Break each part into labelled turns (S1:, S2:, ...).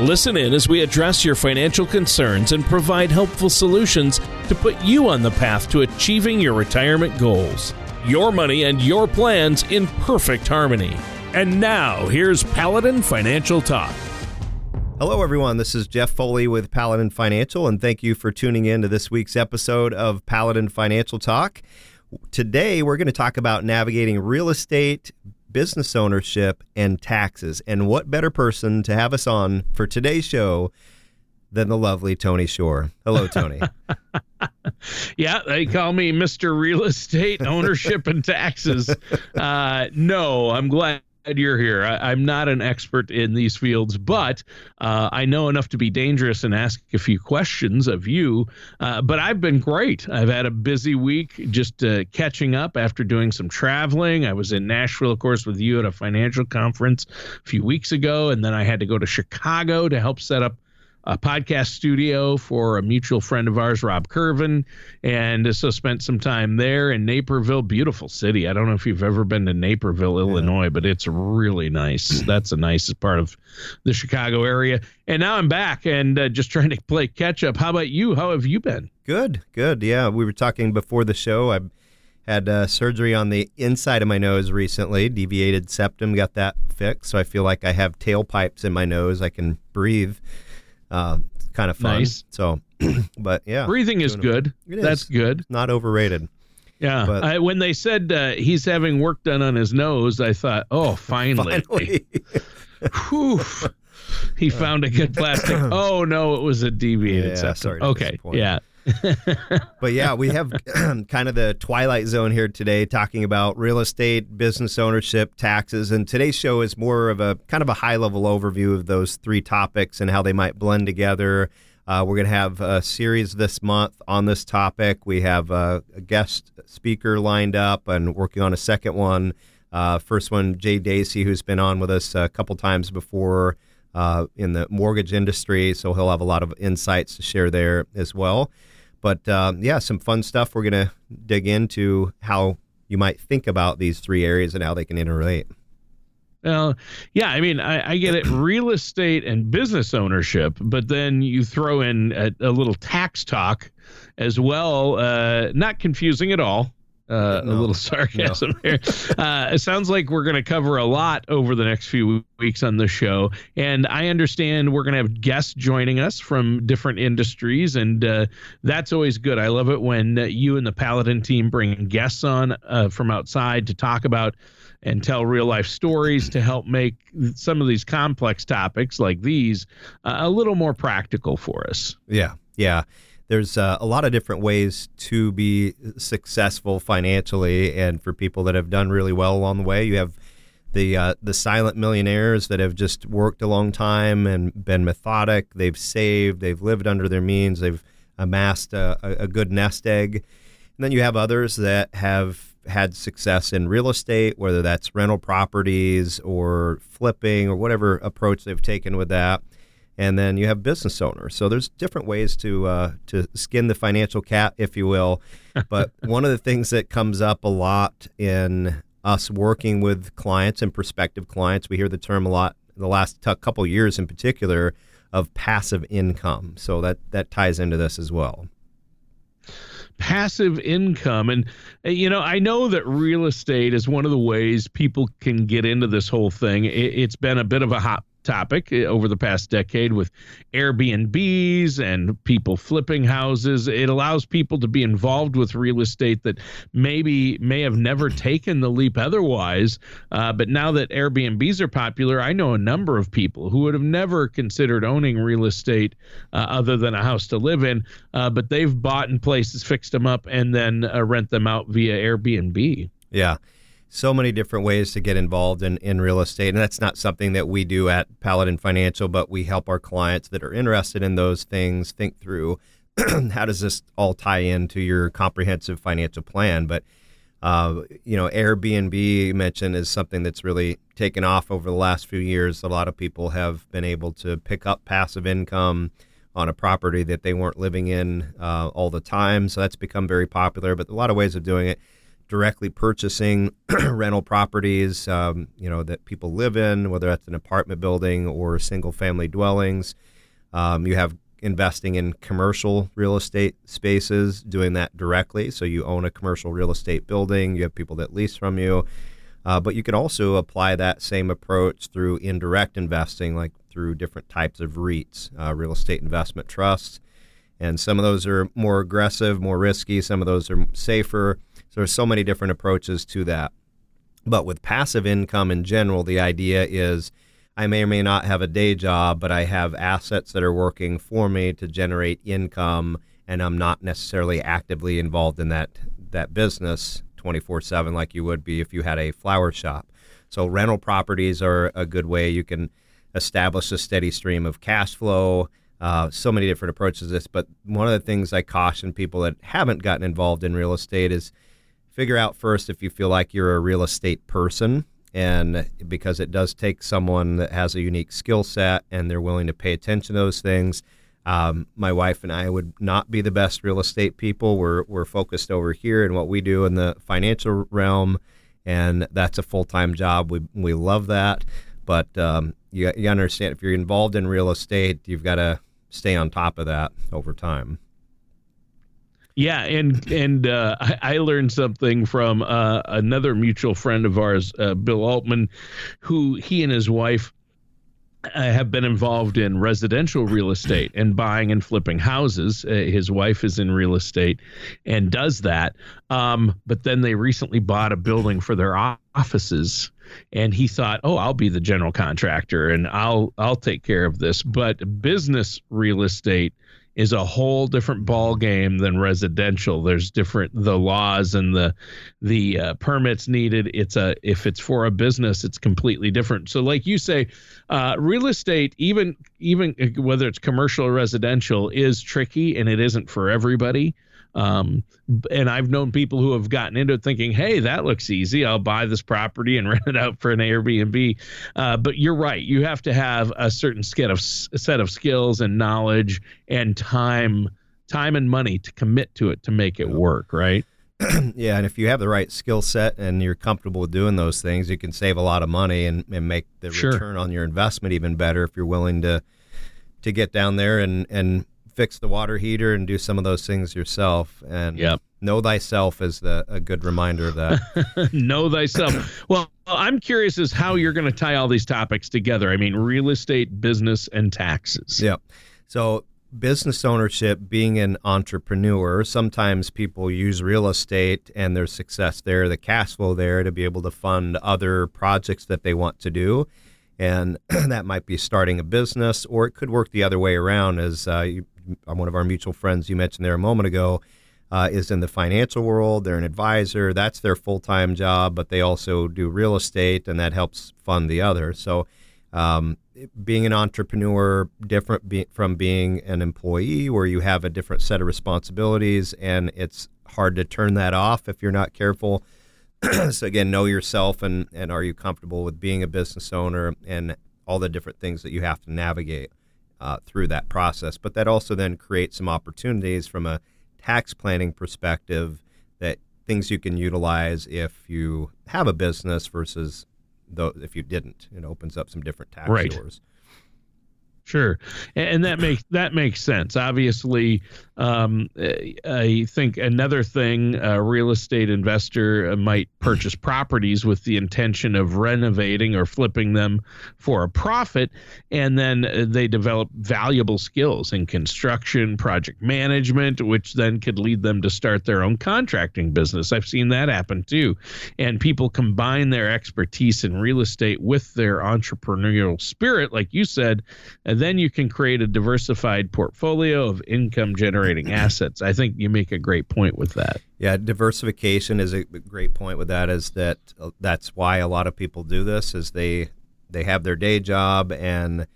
S1: Listen in as we address your financial concerns and provide helpful solutions to put you on the path to achieving your retirement goals. Your money and your plans in perfect harmony. And now, here's Paladin Financial Talk.
S2: Hello, everyone. This is Jeff Foley with Paladin Financial, and thank you for tuning in to this week's episode of Paladin Financial Talk. Today, we're going to talk about navigating real estate, business ownership, and taxes. And what better person to have us on for today's show than the lovely Tony Shore? Hello, Tony.
S3: yeah, they call me Mr. Real Estate Ownership and Taxes. Uh, no, I'm glad you're here. I, am not an expert in these fields, but uh, I know enough to be dangerous and ask a few questions of you. Uh, but I've been great. I've had a busy week just uh, catching up after doing some traveling. I was in Nashville, of course, with you at a financial conference a few weeks ago, and then I had to go to Chicago to help set up a podcast studio for a mutual friend of ours, Rob Curvin, and so spent some time there in Naperville. Beautiful city. I don't know if you've ever been to Naperville, Illinois, yeah. but it's really nice. That's the nicest part of the Chicago area. And now I'm back and uh, just trying to play catch up. How about you? How have you been?
S2: Good, good. Yeah, we were talking before the show. I had uh, surgery on the inside of my nose recently, deviated septum, got that fixed. So I feel like I have tailpipes in my nose. I can breathe uh, kind of fun. Nice. So, but yeah,
S3: breathing is good. It That's is. good.
S2: Not overrated.
S3: Yeah. But, I, when they said uh, he's having work done on his nose, I thought, oh, finally. finally. Whew. He found a good plastic. oh no, it was a deviated yeah, septum. Sorry okay. Yeah.
S2: But yeah, we have kind of the twilight zone here today talking about real estate, business ownership, taxes. And today's show is more of a kind of a high level overview of those three topics and how they might blend together. Uh, we're going to have a series this month on this topic. We have a, a guest speaker lined up and working on a second one. Uh, first one, Jay Dacey, who's been on with us a couple times before uh, in the mortgage industry. So he'll have a lot of insights to share there as well. But uh, yeah, some fun stuff. We're going to dig into how you might think about these three areas and how they can interrelate.
S3: Well, yeah, I mean, I, I, get it, real estate and business ownership, but then you throw in a, a little tax talk as well. Uh, not confusing at all. Uh, no, a little sarcasm no. here. Uh, it sounds like we're going to cover a lot over the next few weeks on the show, and I understand we're going to have guests joining us from different industries, and uh, that's always good. I love it when uh, you and the Paladin team bring guests on uh, from outside to talk about and tell real life stories to help make some of these complex topics like these uh, a little more practical for us.
S2: Yeah, yeah there's uh, a lot of different ways to be successful financially, and for people that have done really well along the way, you have the uh, the silent millionaires that have just worked a long time and been methodic. They've saved, they've lived under their means, they've amassed a, a good nest egg. And then you have others that have had success in real estate, whether that's rental properties or flipping or whatever approach they've taken with that and then you have business owners. So there's different ways to uh, to skin the financial cat, if you will. But one of the things that comes up a lot in us working with clients and prospective clients, we hear the term a lot the last t- couple years in particular of passive income. So that that ties into this as well
S3: passive income. And, uh, you know, I know that real estate is one of the ways people can get into this whole thing. It, has been a bit of a hot topic eh, over the past decade with Airbnbs and people flipping houses. It allows people to be involved with real estate that maybe may have never taken the leap otherwise. Uh, but now that Airbnbs are popular, I know a number of people who would have never considered owning real estate uh, other than a house to live in, uh, but they've bought in places, fixed them up, and then uh, rent them out via Airbnb.
S2: Yeah so many different ways to get involved in, in real estate. And that's not something that we do at Paladin Financial, but we help our clients that are interested in those things think through how does this all tie into your comprehensive financial plan? But uh, you know, Airbnb mentioned is something that's really taken off over the last few years. A lot of people have been able to pick up passive income on a property that they weren't living in uh, all the time. So that's become very popular. But a lot of ways of doing it directly purchasing rental properties, um, you know, that people live in, whether that's an apartment building or single family dwellings. Um, you have investing in commercial real estate spaces, doing that directly. So you own a commercial real estate building, you have people that lease from you. Uh, but you can also apply that same approach through indirect investing, like through different types of REITs, uh, real estate investment trusts. And some of those are more aggressive, more risky. Some of those are safer. There's so many different approaches to that. But with passive income in general, the idea is I may or may not have a day job, but I have assets that are working for me to generate income, and I'm not necessarily actively involved in that that business 24/7 like you would be if you had a flower shop. So rental properties are a good way you can establish a steady stream of cash flow. Uh, so many different approaches to this, but one of the things I caution people that haven't gotten involved in real estate is figure out first if you feel like you're a real estate person and because it does take someone that has a unique skill set and they're willing to pay attention to those things. Um, my wife and I would not be the best real estate people. We're we're focused over here in what we do in the financial realm, and that's a full time job. We we love that, but um, you you understand if you're involved in real estate, you've got to stay on top of that over time.
S3: Yeah, and and uh, I, learned something from uh, another mutual friend of ours, uh, Bill Altman, who he and his wife uh, have been involved in residential real estate and buying and flipping houses. Uh, his wife is in real estate and does that. Um, but then they recently bought a building for their offices and he thought, "Oh, I'll be the general contractor and I'll I'll take care of this." But business real estate is a whole different ball game than residential. There's different the laws and the the uh, permits needed. It's a if it's for a business, it's completely different. So, like you say, uh, real estate, even even whether it's commercial or residential, is tricky and it isn't for everybody. Um, and I've known people who have gotten into it thinking, "Hey, that looks easy. I'll buy this property and rent it out for an Airbnb." Uh, but you're right. You have to have a certain set of set of skills and knowledge and time, time and money to commit to it to make it work. Right.
S2: yeah, and if you have the right skill set and you're comfortable with doing those things, you can save a lot of money and, and make the sure. return on your investment even better if you're willing to to get down there and and fix the water heater and do some of those things yourself. And yep. know thyself is the, a good reminder of that.
S3: know thyself. well, I'm curious as how you're going to tie all these topics together. I mean, real estate, business, and taxes.
S2: Yep. So business ownership, being an entrepreneur, sometimes people use real estate and their success there, the cash flow there, to be able to fund other projects that they want to do. And that might be starting a business, or it could work the other way around. As uh, you, one of our mutual friends you mentioned there a moment ago uh, is in the financial world. They're an advisor. That's their full time job, but they also do real estate, and that helps fund the other. So, um, being an entrepreneur different be- from being an employee, where you have a different set of responsibilities, and it's hard to turn that off if you're not careful. so again, know yourself, and and are you comfortable with being a business owner and all the different things that you have to navigate uh, through that process. But that also then creates some opportunities from a tax planning perspective that things you can utilize if you have a business versus though if you didn't. It opens up some different tax right. doors.
S3: Sure, and that makes that makes sense. Obviously, um, I think another thing a real estate investor might purchase properties with the intention of renovating or flipping them for a profit, and then they develop valuable skills in construction, project management, which then could lead them to start their own contracting business. I've seen that happen too, and people combine their expertise in real estate with their entrepreneurial spirit, like you said, and then you can create a diversified portfolio of income generating generating assets. I think you make a great point with that.
S2: Yeah, diversification is a great point with that. Is that uh, that's why a lot of people do this? Is they they have their day job and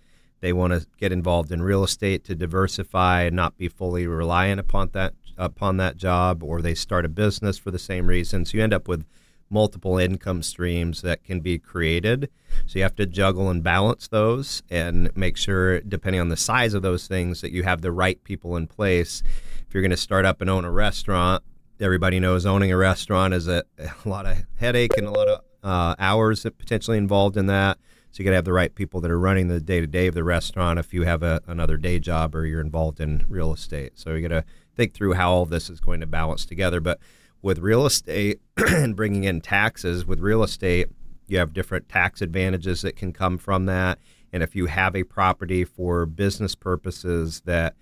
S2: They want to get involved in real estate to diversify and not be fully reliant upon that upon that job, or they start a business for the same reason. So you end up with multiple income streams that can be created. So you have to juggle and balance those and make sure, depending on the size of those things, that you have the right people in place. If you're going to start up and own a restaurant, everybody knows owning a restaurant is a, a lot of headache and a lot of uh, hours potentially involved in that. So you got to have the right people that are running the day to day of the restaurant. If you have a, another day job or you're involved in real estate, so you got to think through how all this is going to balance together. But with real estate and bringing in taxes, with real estate, you have different tax advantages that can come from that. And if you have a property for business purposes that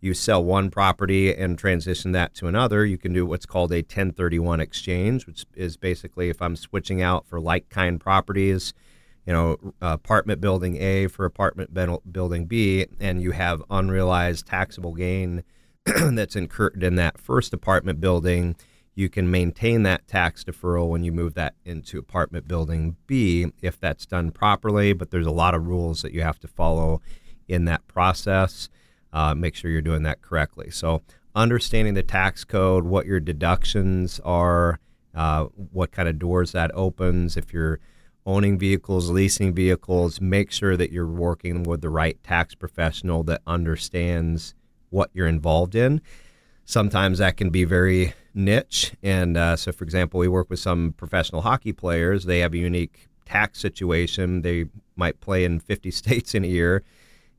S2: you sell one property and transition that to another, you can do what's called a 1031 exchange, which is basically if I'm switching out for like kind properties, you know, apartment building A for apartment building B, and you have unrealized taxable gain that's incurred in that first apartment building you can maintain that tax deferral when you move that into apartment building B if that's done properly. But there's a lot of rules that you have to follow in that process. Uh, make sure you're doing that correctly. So, understanding the tax code, what your deductions are, uh, what kind of doors that opens, if you're owning vehicles, leasing vehicles, make sure that you're working with the right tax professional that understands what you're involved in. Sometimes that can be very niche. And uh, so, for example, we work with some professional hockey players. They have a unique tax situation. They might play in 50 states in a year,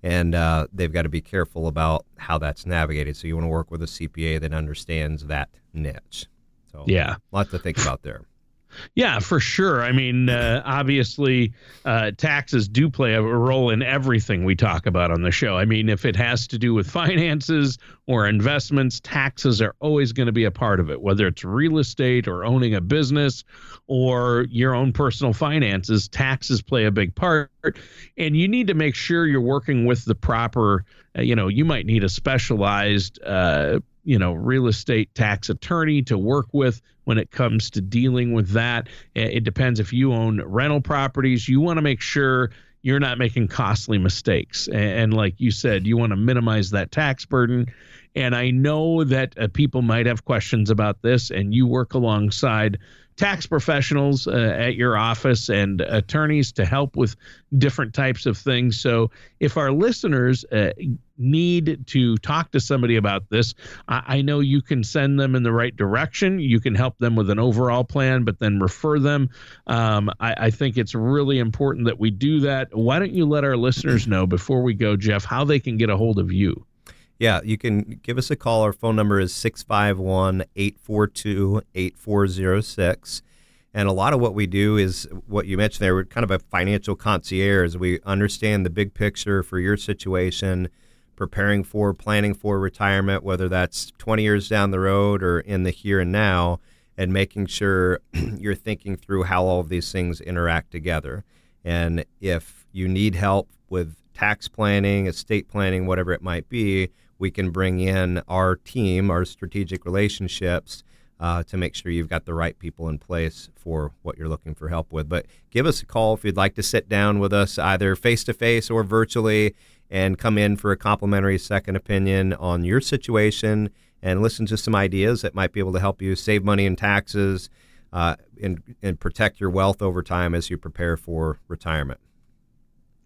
S2: and uh, they've got to be careful about how that's navigated. So, you want to work with a CPA that understands that niche. So,
S3: yeah,
S2: a lot to think about there.
S3: Yeah, for sure. I mean, uh, obviously, uh, taxes do play a role in everything we talk about on the show. I mean, if it has to do with finances or investments, taxes are always going to be a part of it, whether it's real estate or owning a business or your own personal finances. Taxes play a big part. And you need to make sure you're working with the proper, uh, you know, you might need a specialized uh, you know real estate tax attorney to work with when it comes to dealing with that. It depends if you own rental properties you want to make sure you're not making costly mistakes. And, like you said you want to minimize that tax burden. And i know that uh, people might have questions about this and you work alongside tax professionals uh, at your office and attorneys to help with different types of things. So, if our listeners uh, need to talk to somebody about this, I, I, know you can send them in the right direction. You can help them with an overall plan, but then refer them. Um, I, I think it's really important that we do that. Why don't you let our listeners know before we go, Jeff, how they can get a hold of you?
S2: Yeah, you can give us a call. Our phone number is 651 842 8406. And a lot of what we do is what you mentioned there. We're kind of a financial concierge. We understand the big picture for your situation, preparing for, planning for retirement, whether that's 20 years down the road or in the here and now, and making sure you're thinking through how all of these things interact together. And if you need help with tax planning, estate planning, whatever it might be, we can bring in our team, our strategic relationships, uh, to make sure you've got the right people in place for what you're looking for help with. But give us a call if you'd like to sit down with us, either face to face or virtually, and come in for a complimentary second opinion on your situation and listen to some ideas that might be able to help you save money in taxes uh, and, and protect your wealth over time as you prepare for retirement.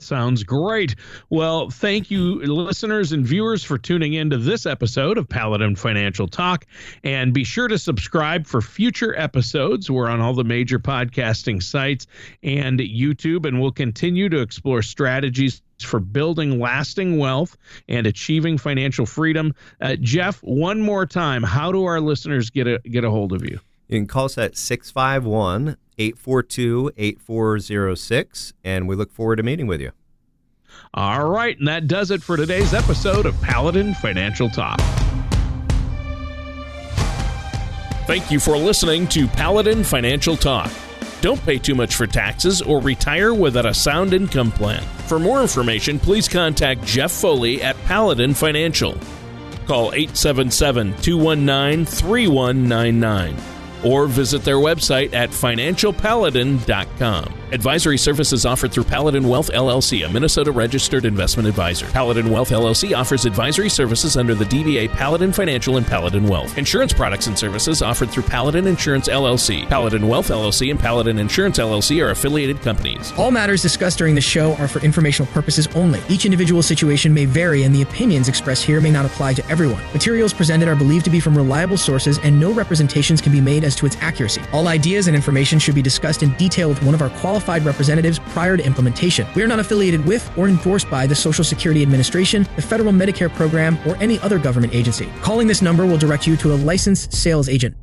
S3: Sounds great. Well, thank you, listeners and viewers, for tuning in to this episode of Paladin Financial Talk. And be sure to subscribe for future episodes. We're on all the major podcasting sites and YouTube, and we'll continue to explore strategies for building lasting wealth and achieving financial freedom. Uh, Jeff, one more time, how do our listeners get a get a hold of you?
S2: You can call us at 651 842 8406, and we look forward to meeting with you.
S3: All right, and that does it for today's episode of Paladin Financial Talk.
S1: Thank you for listening to Paladin Financial Talk. Don't pay too much for taxes or retire without a sound income plan. For more information, please contact Jeff Foley at Paladin Financial. Call 877 219 3199 or visit their website at financialpaladin.com.
S3: Advisory services offered through Paladin Wealth LLC, a Minnesota registered investment advisor. Paladin Wealth LLC offers advisory services under the DBA Paladin Financial and Paladin Wealth. Insurance products and services offered through Paladin Insurance LLC. Paladin Wealth LLC and Paladin Insurance LLC are affiliated companies.
S4: All matters discussed during the show are for informational purposes only. Each individual situation may vary, and the opinions expressed here may not apply to everyone. Materials presented are believed to be from reliable sources, and no representations can be made as to its accuracy. All ideas and information should be discussed in detail with one of our qualified representatives prior to implementation. We are not affiliated with or endorsed by the Social Security Administration, the Federal Medicare Program, or any other government agency. Calling this number will direct you to a licensed sales agent.